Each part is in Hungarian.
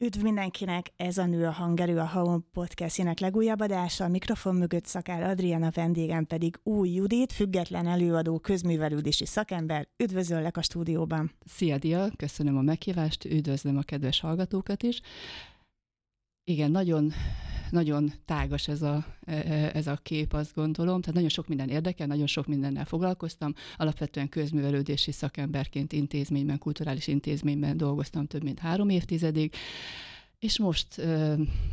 Üdv mindenkinek, ez a Nő a Hangerő a Haon podcastjének legújabb adása, a mikrofon mögött szakál Adriana, vendégem pedig új Judit, független előadó, közművelődési szakember. Üdvözöllek a stúdióban! Szia, Dia! Köszönöm a meghívást, üdvözlöm a kedves hallgatókat is. Igen, nagyon nagyon tágas ez a, e, e, ez a kép, azt gondolom. Tehát nagyon sok minden érdekel, nagyon sok mindennel foglalkoztam. Alapvetően közművelődési szakemberként intézményben, kulturális intézményben dolgoztam több mint három évtizedig. És most,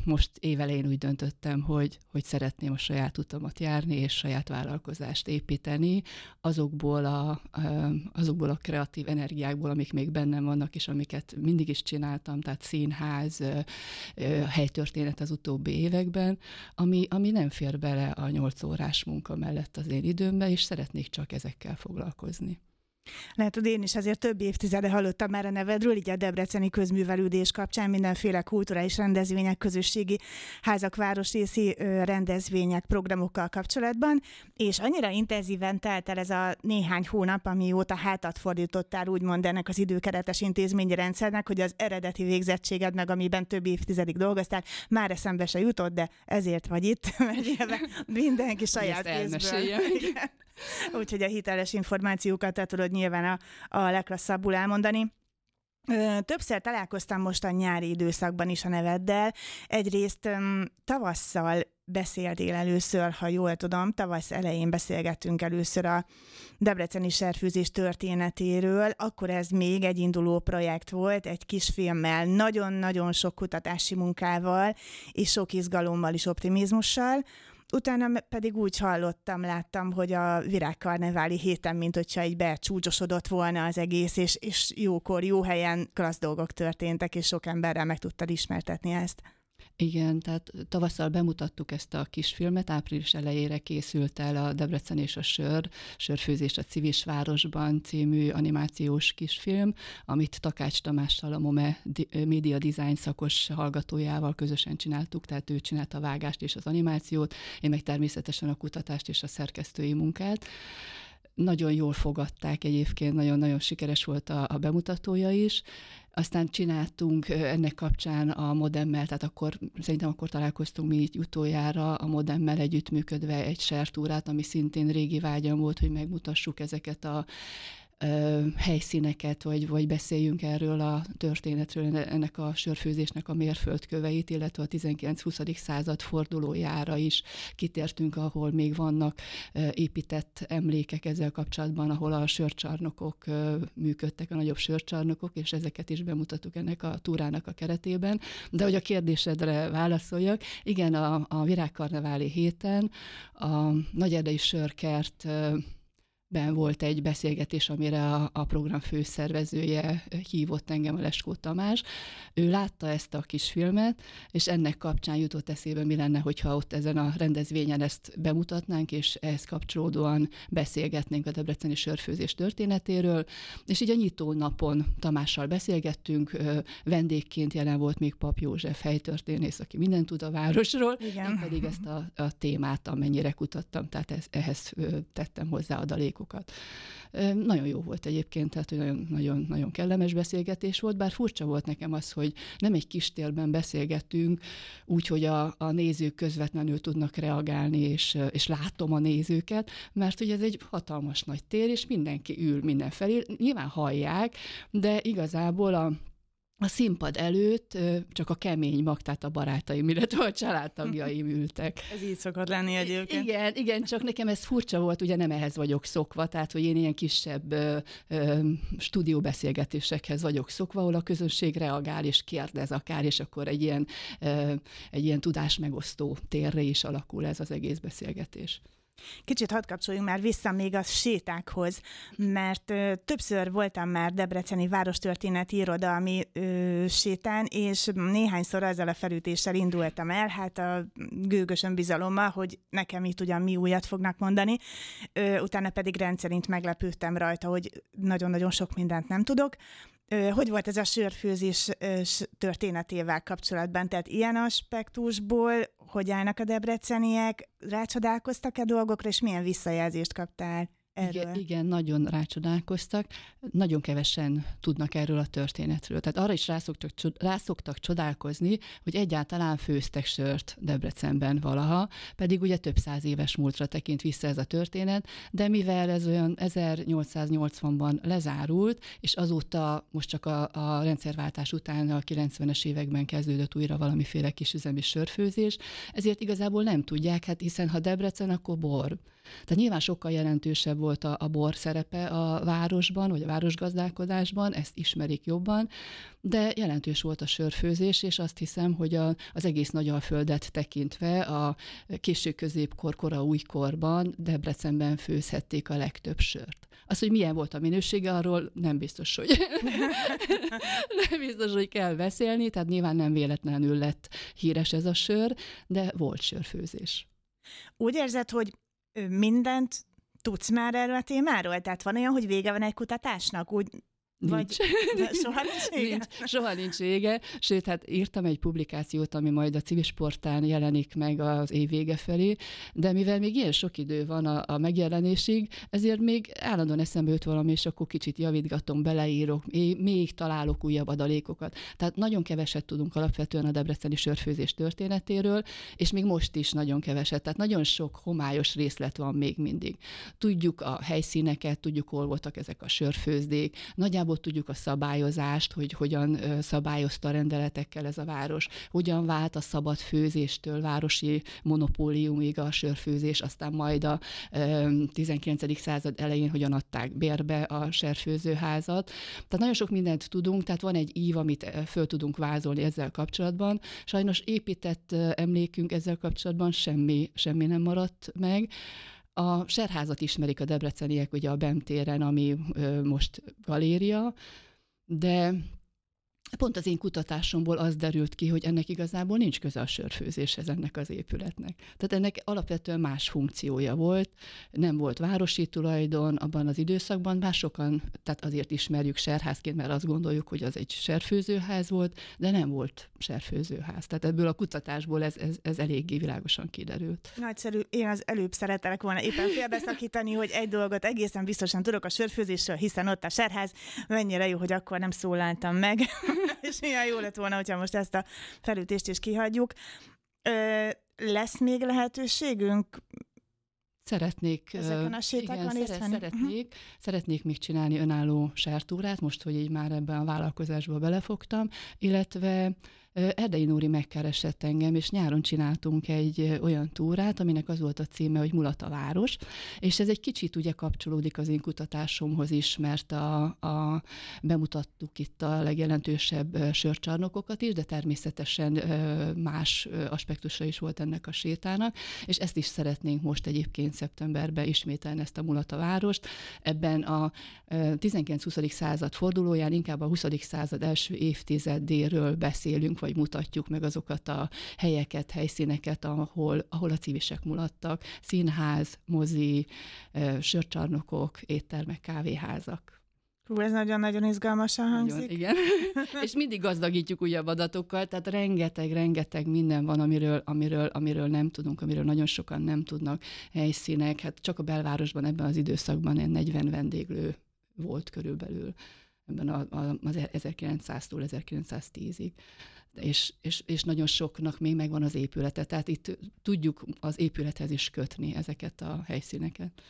most évelején úgy döntöttem, hogy, hogy szeretném a saját utamat járni, és saját vállalkozást építeni azokból a, azokból a kreatív energiákból, amik még bennem vannak, és amiket mindig is csináltam, tehát színház, helytörténet az utóbbi években, ami, ami nem fér bele a nyolc órás munka mellett az én időmbe, és szeretnék csak ezekkel foglalkozni. Hogy én is azért több évtizede hallottam már a nevedről, így a debreceni közművelődés kapcsán mindenféle kulturális rendezvények, közösségi házak, városrészi rendezvények, programokkal kapcsolatban, és annyira intenzíven telt el ez a néhány hónap, amióta hátat fordítottál úgymond ennek az időkeretes intézményi rendszernek, hogy az eredeti végzettséged meg, amiben több évtizedig dolgoztál, már eszembe se jutott, de ezért vagy itt, mert mindenki saját kézből. Úgyhogy a hiteles információkat te tudod nyilván a, a legrosszabbul elmondani. Többször találkoztam most a nyári időszakban is a neveddel. Egyrészt tavasszal beszéltél először, ha jól tudom, tavasz elején beszélgettünk először a Debreceni serfűzés történetéről, akkor ez még egy induló projekt volt, egy kis filmmel, nagyon-nagyon sok kutatási munkával, és sok izgalommal és optimizmussal. Utána pedig úgy hallottam, láttam, hogy a virágkarneváli héten, mint hogyha egy becsúcsosodott volna az egész, és, és jókor, jó helyen klassz dolgok történtek, és sok emberrel meg tudtad ismertetni ezt. Igen, tehát tavasszal bemutattuk ezt a kisfilmet, április elejére készült el a Debrecen és a Sör, Sörfőzés a Civis Városban című animációs kisfilm, amit Takács Tamással, a MOME Media Design szakos hallgatójával közösen csináltuk, tehát ő csinálta a vágást és az animációt, én meg természetesen a kutatást és a szerkesztői munkát nagyon jól fogadták egyébként, nagyon-nagyon sikeres volt a, a bemutatója is, aztán csináltunk ennek kapcsán a modemmel, tehát akkor szerintem akkor találkoztunk mi így utoljára a modemmel együttműködve egy sertúrát, ami szintén régi vágyam volt, hogy megmutassuk ezeket a helyszíneket, vagy, vagy beszéljünk erről a történetről, ennek a sörfőzésnek a mérföldköveit, illetve a 19-20. század fordulójára is kitértünk, ahol még vannak épített emlékek ezzel kapcsolatban, ahol a sörcsarnokok működtek, a nagyobb sörcsarnokok, és ezeket is bemutattuk ennek a túrának a keretében. De hogy a kérdésedre válaszoljak, igen, a, a virágkarneváli héten a Nagyerdei Sörkert ben volt egy beszélgetés, amire a, a program főszervezője hívott engem, a Leskó Tamás. Ő látta ezt a kis filmet, és ennek kapcsán jutott eszébe, mi lenne, hogyha ott ezen a rendezvényen ezt bemutatnánk, és ehhez kapcsolódóan beszélgetnénk a debreceni sörfőzés történetéről. És így a nyitó napon Tamással beszélgettünk, vendégként jelen volt még Pap József helytörténész, aki mindent tud a városról, Igen. én pedig ezt a, a témát, amennyire kutattam, tehát ez, ehhez tettem hozzá adalékot játékokat. Nagyon jó volt egyébként, tehát nagyon, nagyon, nagyon kellemes beszélgetés volt, bár furcsa volt nekem az, hogy nem egy kis térben beszélgetünk, úgy, hogy a, a nézők közvetlenül tudnak reagálni, és, és látom a nézőket, mert hogy ez egy hatalmas nagy tér, és mindenki ül mindenfelé, nyilván hallják, de igazából a a színpad előtt csak a kemény mag, tehát a barátaim, illetve a családtagjaim ültek. Ez így szokott lenni egyébként. Igen, igen, csak nekem ez furcsa volt, ugye nem ehhez vagyok szokva, tehát hogy én ilyen kisebb ö, ö, stúdióbeszélgetésekhez vagyok szokva, ahol a közönség reagál és kérdez akár, és akkor egy ilyen, ö, egy ilyen tudásmegosztó térre is alakul ez az egész beszélgetés. Kicsit hadd kapcsoljunk már vissza még a sétákhoz, mert ö, többször voltam már Debreceni Várostörténeti Irodalmi ö, sétán, és néhányszor ezzel a felütéssel indultam el, hát a gőgösön bizalommal, hogy nekem itt ugyan mi újat fognak mondani, ö, utána pedig rendszerint meglepődtem rajta, hogy nagyon-nagyon sok mindent nem tudok, hogy volt ez a sörfőzés történetével kapcsolatban? Tehát ilyen aspektusból, hogy állnak a debreceniek, rácsodálkoztak-e dolgokra, és milyen visszajelzést kaptál? Erről. Igen, igen, nagyon rácsodálkoztak. Nagyon kevesen tudnak erről a történetről. Tehát arra is rászoktak, rászoktak csodálkozni, hogy egyáltalán főztek sört Debrecenben valaha, pedig ugye több száz éves múltra tekint vissza ez a történet, de mivel ez olyan 1880-ban lezárult, és azóta most csak a, a rendszerváltás után a 90-es években kezdődött újra valamiféle kisüzemi sörfőzés, ezért igazából nem tudják, hát hiszen ha Debrecen, akkor bor. Tehát nyilván sokkal jelentősebb volt a, a bor szerepe a városban, vagy a városgazdálkodásban, ezt ismerik jobban, de jelentős volt a sörfőzés, és azt hiszem, hogy a, az egész Nagyalföldet tekintve a késő középkor, kora újkorban Debrecenben főzhették a legtöbb sört. Az, hogy milyen volt a minősége, arról nem biztos, hogy nem biztos, hogy kell beszélni, tehát nyilván nem véletlenül lett híres ez a sör, de volt sörfőzés. Úgy érzed, hogy mindent tudsz már erről a témáról? Tehát van olyan, hogy vége van egy kutatásnak? Úgy Nincs. Vagy, soha nincs vége? nincs. Soha nincs vége, sőt, hát írtam egy publikációt, ami majd a civil sportán jelenik meg az év vége felé, de mivel még ilyen sok idő van a, a megjelenésig, ezért még állandóan eszembe jut valami, és akkor kicsit javítgatom, beleírok, még, még találok újabb adalékokat. Tehát nagyon keveset tudunk alapvetően a debreceni sörfőzés történetéről, és még most is nagyon keveset. Tehát nagyon sok homályos részlet van még mindig. Tudjuk a helyszíneket, tudjuk, hol voltak ezek a sörfőzdék, nagyjából nagyjából tudjuk a szabályozást, hogy hogyan szabályozta a rendeletekkel ez a város, hogyan vált a szabad főzéstől városi monopóliumig a sörfőzés, aztán majd a 19. század elején hogyan adták bérbe a serfőzőházat. Tehát nagyon sok mindent tudunk, tehát van egy ív, amit föl tudunk vázolni ezzel kapcsolatban. Sajnos épített emlékünk ezzel kapcsolatban semmi, semmi nem maradt meg. A Serházat ismerik a debreceniek ugye a Bemtéren, ami most galéria, de Pont az én kutatásomból az derült ki, hogy ennek igazából nincs köze a sörfőzéshez ennek az épületnek. Tehát ennek alapvetően más funkciója volt, nem volt városi tulajdon abban az időszakban, bár sokan, tehát azért ismerjük serházként, mert azt gondoljuk, hogy az egy serfőzőház volt, de nem volt serfőzőház. Tehát ebből a kutatásból ez, ez, ez eléggé világosan kiderült. Nagyszerű. Én az előbb szeretelek volna éppen félbeszakítani, hogy egy dolgot egészen biztosan tudok a sörfőzésről, hiszen ott a serház, mennyire jó, hogy akkor nem szólaltam meg. és milyen jó lett volna, hogyha most ezt a felütést is kihagyjuk. Ö, lesz még lehetőségünk Szeretnék, Ezeken a sétákon igen, szeret, szeretnék, uh-huh. szeretnék még csinálni önálló sártúrát, most, hogy így már ebben a vállalkozásba belefogtam, illetve Erdei Nóri megkeresett engem, és nyáron csináltunk egy olyan túrát, aminek az volt a címe, hogy Mulata város, és ez egy kicsit ugye kapcsolódik az én kutatásomhoz is, mert a, a, bemutattuk itt a legjelentősebb sörcsarnokokat is, de természetesen más aspektusa is volt ennek a sétának, és ezt is szeretnénk most egyébként szeptemberben ismételni ezt a Mulata várost. Ebben a 19-20. század fordulóján inkább a 20. század első évtizedéről beszélünk, vagy mutatjuk meg azokat a helyeket, helyszíneket, ahol, ahol a civisek mulattak. Színház, mozi, sörcsarnokok, éttermek, kávéházak. Hú, ez nagyon-nagyon izgalmasan hangzik. Nagyon, igen. és mindig gazdagítjuk újabb adatokkal, tehát rengeteg, rengeteg minden van, amiről, amiről, amiről nem tudunk, amiről nagyon sokan nem tudnak helyszínek. Hát csak a belvárosban ebben az időszakban egy 40 vendéglő volt körülbelül ebben a, a, az 1900-tól 1910-ig és, és, és nagyon soknak még megvan az épülete. Tehát itt tudjuk az épülethez is kötni ezeket a helyszíneket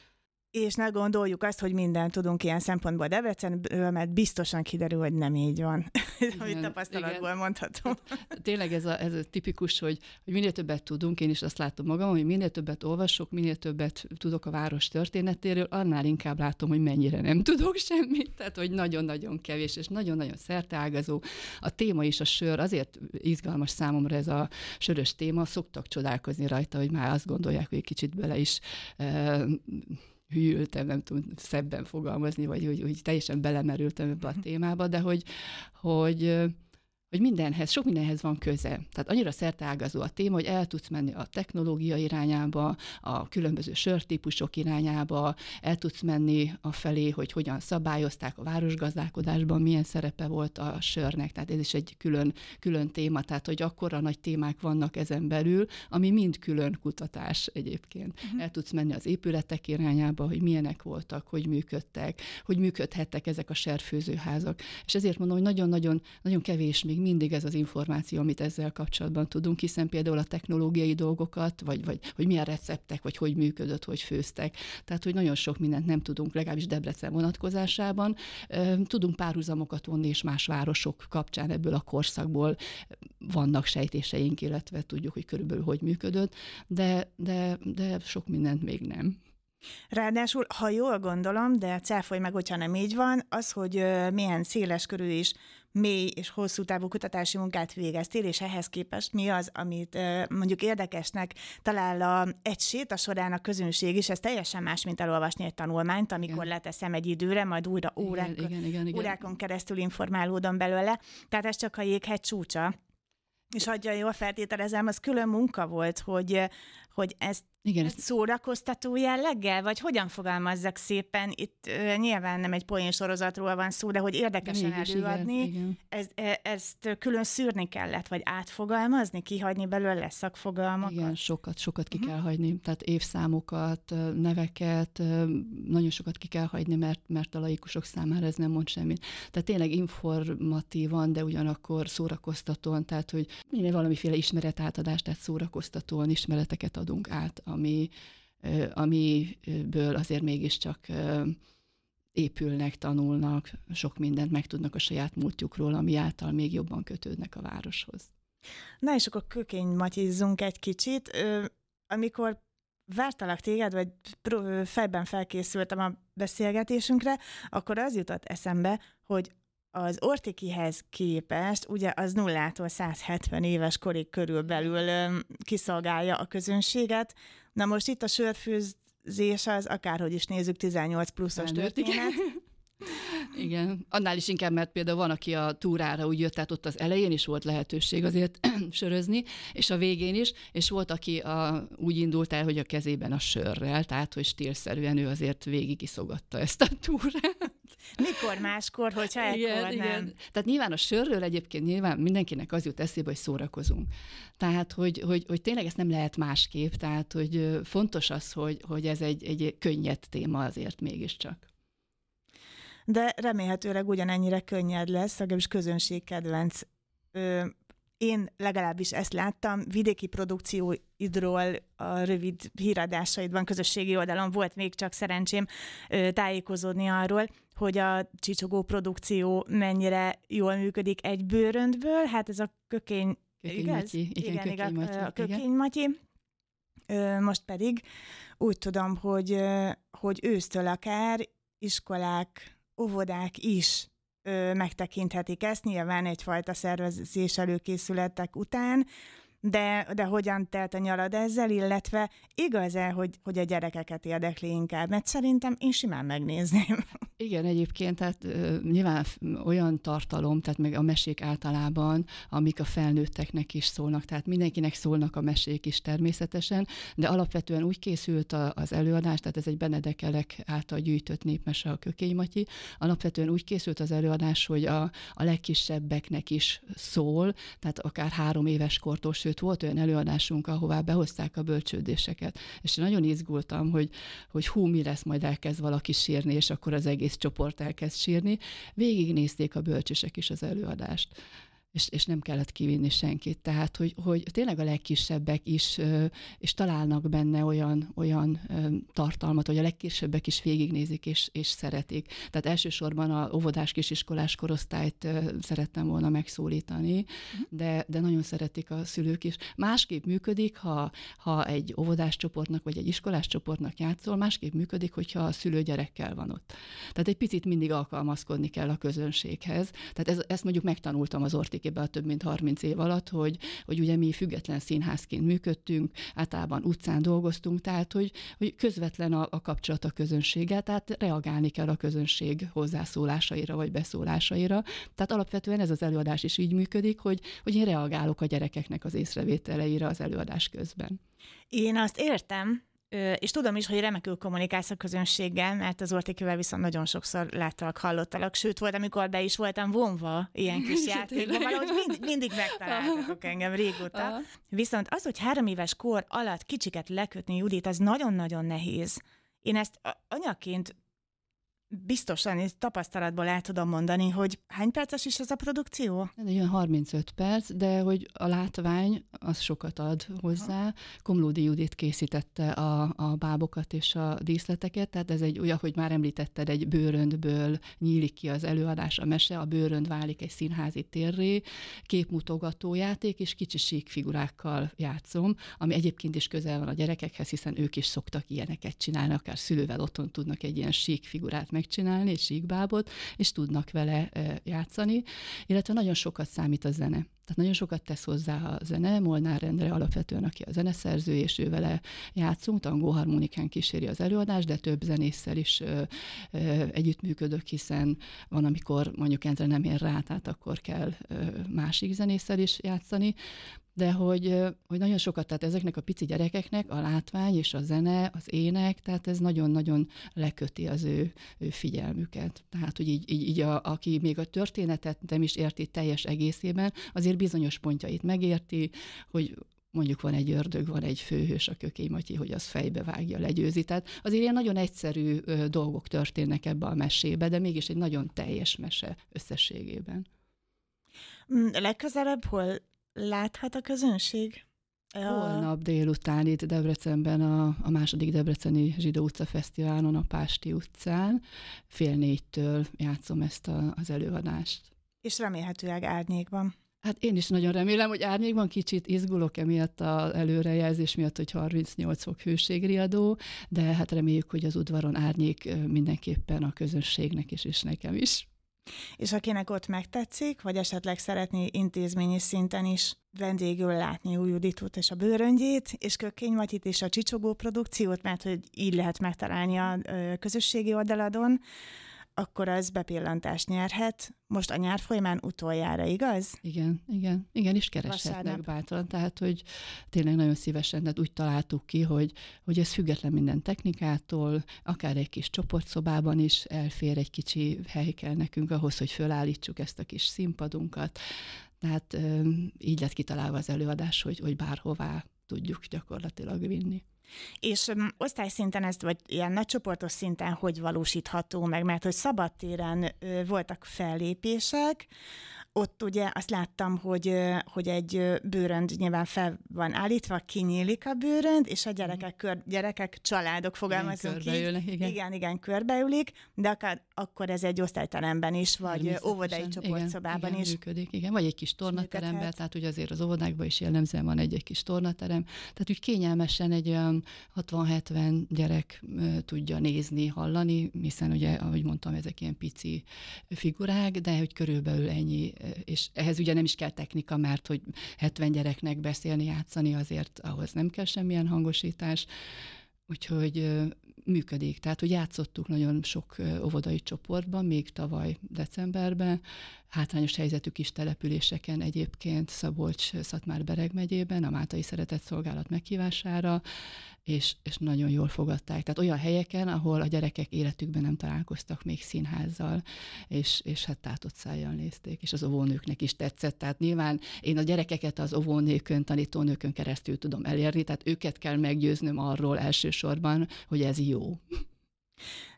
és ne gondoljuk azt, hogy mindent tudunk ilyen szempontból Debrecenből, mert biztosan kiderül, hogy nem így van. Igen, amit tapasztalatból igen. mondhatom. Hát, tényleg ez a, ez a tipikus, hogy, hogy minél többet tudunk, én is azt látom magam, hogy minél többet olvasok, minél többet tudok a város történetéről, annál inkább látom, hogy mennyire nem tudok semmit, tehát hogy nagyon-nagyon kevés, és nagyon-nagyon szerteágazó. A téma is a sör, azért izgalmas számomra ez a sörös téma, szoktak csodálkozni rajta, hogy már azt gondolják, hogy egy kicsit bele is uh, hűltem, nem tudom szebben fogalmazni, vagy hogy, hogy teljesen belemerültem ebbe a mhm. témába, de hogy, hogy, hogy hogy mindenhez, sok mindenhez van köze. Tehát annyira szerteágazó a téma, hogy el tudsz menni a technológia irányába, a különböző sörtípusok irányába, el tudsz menni a felé, hogy hogyan szabályozták a városgazdálkodásban, milyen szerepe volt a sörnek. Tehát ez is egy külön, külön téma, tehát hogy akkora nagy témák vannak ezen belül, ami mind külön kutatás egyébként. Uh-huh. El tudsz menni az épületek irányába, hogy milyenek voltak, hogy működtek, hogy működhettek ezek a serfőzőházak. És ezért mondom, hogy nagyon-nagyon nagyon kevés még mindig ez az információ, amit ezzel kapcsolatban tudunk, hiszen például a technológiai dolgokat, vagy, vagy hogy milyen receptek, vagy hogy működött, hogy főztek. Tehát, hogy nagyon sok mindent nem tudunk, legalábbis Debrecen vonatkozásában. Tudunk párhuzamokat vonni, és más városok kapcsán ebből a korszakból vannak sejtéseink, illetve tudjuk, hogy körülbelül hogy működött, de, de, de sok mindent még nem. Ráadásul, ha jól gondolom, de cáfolj meg, hogyha nem így van, az, hogy milyen széles körül is mély és hosszú távú kutatási munkát végeztél, és ehhez képest mi az, amit mondjuk érdekesnek talál a, egy séta során a közönség is, ez teljesen más, mint elolvasni egy tanulmányt, amikor igen. leteszem egy időre, majd újra órák, igen, igen, igen, igen. órákon keresztül informálódom belőle. Tehát ez csak a jéghegy csúcsa. És adja jól feltételezem, az külön munka volt, hogy, hogy ezt igen, ezt szórakoztató jelleggel, vagy hogyan fogalmazzak szépen? Itt uh, nyilván nem egy poén sorozatról van szó, de hogy érdekesen de előadni, igen, igen. Ez, e, ezt külön szűrni kellett, vagy átfogalmazni, kihagyni belőle szakfogalmakat? Igen, sokat, sokat ki uh-huh. kell hagyni. Tehát évszámokat, neveket, nagyon sokat ki kell hagyni, mert, mert a laikusok számára ez nem mond semmit. Tehát tényleg informatívan, de ugyanakkor szórakoztatóan, tehát hogy valamiféle ismeretátadást, tehát szórakoztatóan ismereteket adunk át ami, amiből azért mégiscsak épülnek, tanulnak, sok mindent megtudnak a saját múltjukról, ami által még jobban kötődnek a városhoz. Na és akkor kökény matyizzunk egy kicsit. Amikor vártalak téged, vagy fejben felkészültem a beszélgetésünkre, akkor az jutott eszembe, hogy az Ortikihez képest, ugye az nullától 170 éves korig körülbelül kiszolgálja a közönséget. Na most itt a sörfőzés az, akárhogy is nézzük, 18 pluszos történet. Igen, annál is inkább, mert például van, aki a túrára úgy jött, tehát ott az elején is volt lehetőség azért sörözni, és a végén is, és volt, aki a, úgy indult el, hogy a kezében a sörrel, tehát hogy stílszerűen ő azért végig iszogatta ezt a túrát. Mikor máskor, hogyha igen, ekkor igen. nem. Tehát nyilván a sörről egyébként nyilván mindenkinek az jut eszébe, hogy szórakozunk. Tehát, hogy, hogy, hogy tényleg ezt nem lehet másképp, tehát, hogy fontos az, hogy, hogy ez egy, egy könnyed téma azért mégiscsak de remélhetőleg ugyanennyire könnyed lesz, legalábbis közönségkedvenc. Ö, én legalábbis ezt láttam, vidéki produkcióidról a rövid híradásaidban, közösségi oldalon volt még csak szerencsém ö, tájékozódni arról, hogy a csicsogó produkció mennyire jól működik egy bőröntből, hát ez a kökény, kökény igaz? Matyi. Igen, igen, kökény igen, Matyi. a kökény igen. Matyi. Ö, most pedig úgy tudom, hogy, hogy ősztől akár iskolák óvodák is ö, megtekinthetik ezt, nyilván egyfajta szervezés előkészületek után, de, de hogyan telt a nyarad ezzel, illetve igaz-e, hogy, hogy a gyerekeket érdekli inkább? Mert szerintem én simán megnézném. Igen, egyébként, tehát nyilván olyan tartalom, tehát meg a mesék általában, amik a felnőtteknek is szólnak, tehát mindenkinek szólnak a mesék is természetesen, de alapvetően úgy készült a, az előadás, tehát ez egy Benedekelek által gyűjtött népmese a Kökény Matyi, alapvetően úgy készült az előadás, hogy a, a legkisebbeknek is szól, tehát akár három éves kortól, sőt volt olyan előadásunk, ahová behozták a bölcsődéseket, és nagyon izgultam, hogy, hogy hú, mi lesz, majd elkezd valaki sírni, és akkor az egész csoport elkezd sírni. Végignézték a bölcsések is az előadást és, és nem kellett kivinni senkit. Tehát, hogy, hogy tényleg a legkisebbek is, és találnak benne olyan, olyan tartalmat, hogy a legkisebbek is végignézik és, és szeretik. Tehát elsősorban a óvodás kisiskolás korosztályt szerettem volna megszólítani, mhm. de, de nagyon szeretik a szülők is. Másképp működik, ha, ha egy óvodás csoportnak vagy egy iskolás csoportnak játszol, másképp működik, hogyha a szülő gyerekkel van ott. Tehát egy picit mindig alkalmazkodni kell a közönséghez. Tehát ez, ezt mondjuk megtanultam az ortik összességében a több mint 30 év alatt, hogy, hogy ugye mi független színházként működtünk, általában utcán dolgoztunk, tehát hogy, hogy közvetlen a, a kapcsolat a közönséggel, tehát reagálni kell a közönség hozzászólásaira vagy beszólásaira. Tehát alapvetően ez az előadás is így működik, hogy, hogy én reagálok a gyerekeknek az észrevételeire az előadás közben. Én azt értem, és tudom is, hogy remekül kommunikálsz a közönséggel, mert az Ortikivel viszont nagyon sokszor láttalak, hallottalak, sőt volt, amikor be is voltam vonva ilyen kis játékban, valahogy mindig, mindig megtaláltatok engem régóta. Aha. Viszont az, hogy három éves kor alatt kicsiket lekötni Judit, az nagyon-nagyon nehéz. Én ezt anyaként biztosan, és tapasztalatból el tudom mondani, hogy hány perces is ez a produkció? Olyan 35 perc, de hogy a látvány az sokat ad hozzá. Komlódi Judit készítette a, a bábokat és a díszleteket, tehát ez egy, olyan, hogy már említetted, egy bőröndből nyílik ki az előadás, a mese, a bőrönd válik egy színházi térré, képmutogató játék, és kicsi sík figurákkal játszom, ami egyébként is közel van a gyerekekhez, hiszen ők is szoktak ilyeneket csinálni, akár szülővel otthon tudnak egy ilyen sík figurát megcsinálni, egy síkbábot, és tudnak vele játszani, illetve nagyon sokat számít a zene. Tehát nagyon sokat tesz hozzá a zene, Molnár Rendre alapvetően, aki a zeneszerző, és ő vele játszunk, tangó harmonikán kíséri az előadást, de több zenésszel is ö, ö, együttműködök, hiszen van, amikor mondjuk Endre nem ér rá, tehát akkor kell ö, másik zenésszel is játszani. De hogy, hogy nagyon sokat, tehát ezeknek a pici gyerekeknek a látvány és a zene, az ének, tehát ez nagyon-nagyon leköti az ő, ő figyelmüket. Tehát, hogy így, így, így a, aki még a történetet nem is érti teljes egészében, azért bizonyos pontjait megérti, hogy mondjuk van egy ördög, van egy főhős, a kökény Matyi, hogy az fejbe vágja, legyőzi. Tehát azért ilyen nagyon egyszerű dolgok történnek ebbe a mesébe, de mégis egy nagyon teljes mese összességében. Mm, legközelebb hol láthat a közönség? Holnap délután itt Debrecenben a, a második Debreceni Zsidó utca fesztiválon, a Pásti utcán. Fél négytől játszom ezt a, az előadást. És remélhetőleg árnyékban. Hát én is nagyon remélem, hogy árnyékban kicsit izgulok emiatt az előrejelzés miatt, hogy 38 fok hőségriadó, de hát reméljük, hogy az udvaron árnyék mindenképpen a közönségnek is, és nekem is. És akinek ott megtetszik, vagy esetleg szeretné intézményi szinten is vendégül látni új Juditot és a bőröngyét, és Kökény Matyit és a Csicsogó produkciót, mert hogy így lehet megtalálni a közösségi oldaladon, akkor az bepillantást nyerhet. Most a nyár folyamán utoljára, igaz? Igen, igen, igen, és kereshetnek Vasárnap. bátran. Tehát, hogy tényleg nagyon szívesen, de úgy találtuk ki, hogy, hogy ez független minden technikától, akár egy kis csoportszobában is elfér egy kicsi hely kell nekünk ahhoz, hogy fölállítsuk ezt a kis színpadunkat. Tehát így lett kitalálva az előadás, hogy, hogy bárhová tudjuk gyakorlatilag vinni. És um, osztályszinten ez, vagy ilyen nagycsoportos szinten hogy valósítható meg? Mert hogy szabadtéren voltak fellépések, ott ugye azt láttam, hogy, hogy egy bőrönd nyilván fel van állítva, kinyílik a bőrönd, és a gyerekek, kör, gyerekek családok fogalmazunk igen, így. Igen. igen, igen, körbeülik, de akár, akkor ez egy osztályteremben is, vagy óvodai csoportszobában igen, is. működik, igen, vagy egy kis tornateremben, tehát ugye azért az óvodákban is jellemzően van egy-egy kis tornaterem, tehát úgy kényelmesen egy olyan 60-70 gyerek tudja nézni, hallani, hiszen ugye, ahogy mondtam, ezek ilyen pici figurák, de hogy körülbelül ennyi és ehhez ugye nem is kell technika, mert hogy 70 gyereknek beszélni, játszani azért ahhoz nem kell semmilyen hangosítás, úgyhogy működik. Tehát, hogy játszottuk nagyon sok óvodai csoportban, még tavaly decemberben, hátrányos helyzetű kis településeken egyébként Szabolcs-Szatmár-Bereg megyében, a Mátai Szeretett Szolgálat meghívására, és, és nagyon jól fogadták. Tehát olyan helyeken, ahol a gyerekek életükben nem találkoztak még színházzal, és, és hát tátott szájjal nézték, és az óvónőknek is tetszett. Tehát nyilván én a gyerekeket az óvónőkön, tanítónőkön keresztül tudom elérni, tehát őket kell meggyőznöm arról elsősorban, hogy ez jó.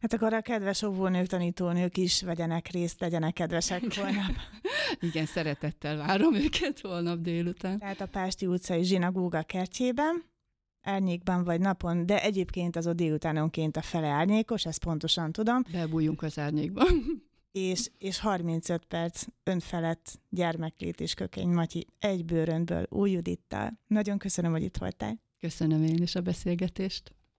Hát akkor a kedves óvónők, tanítónők is vegyenek részt, legyenek kedvesek holnap. Igen, szeretettel várom őket holnap délután. Tehát a Pásti utcai zsinagóga kertjében, árnyékban vagy napon, de egyébként az délutánonként a fele árnyékos, ezt pontosan tudom. Bebújjunk az árnyékban. és, és 35 perc önfelett gyermeklét és kökény Matyi egy bőrönből új Judittal. Nagyon köszönöm, hogy itt voltál. Köszönöm én is a beszélgetést.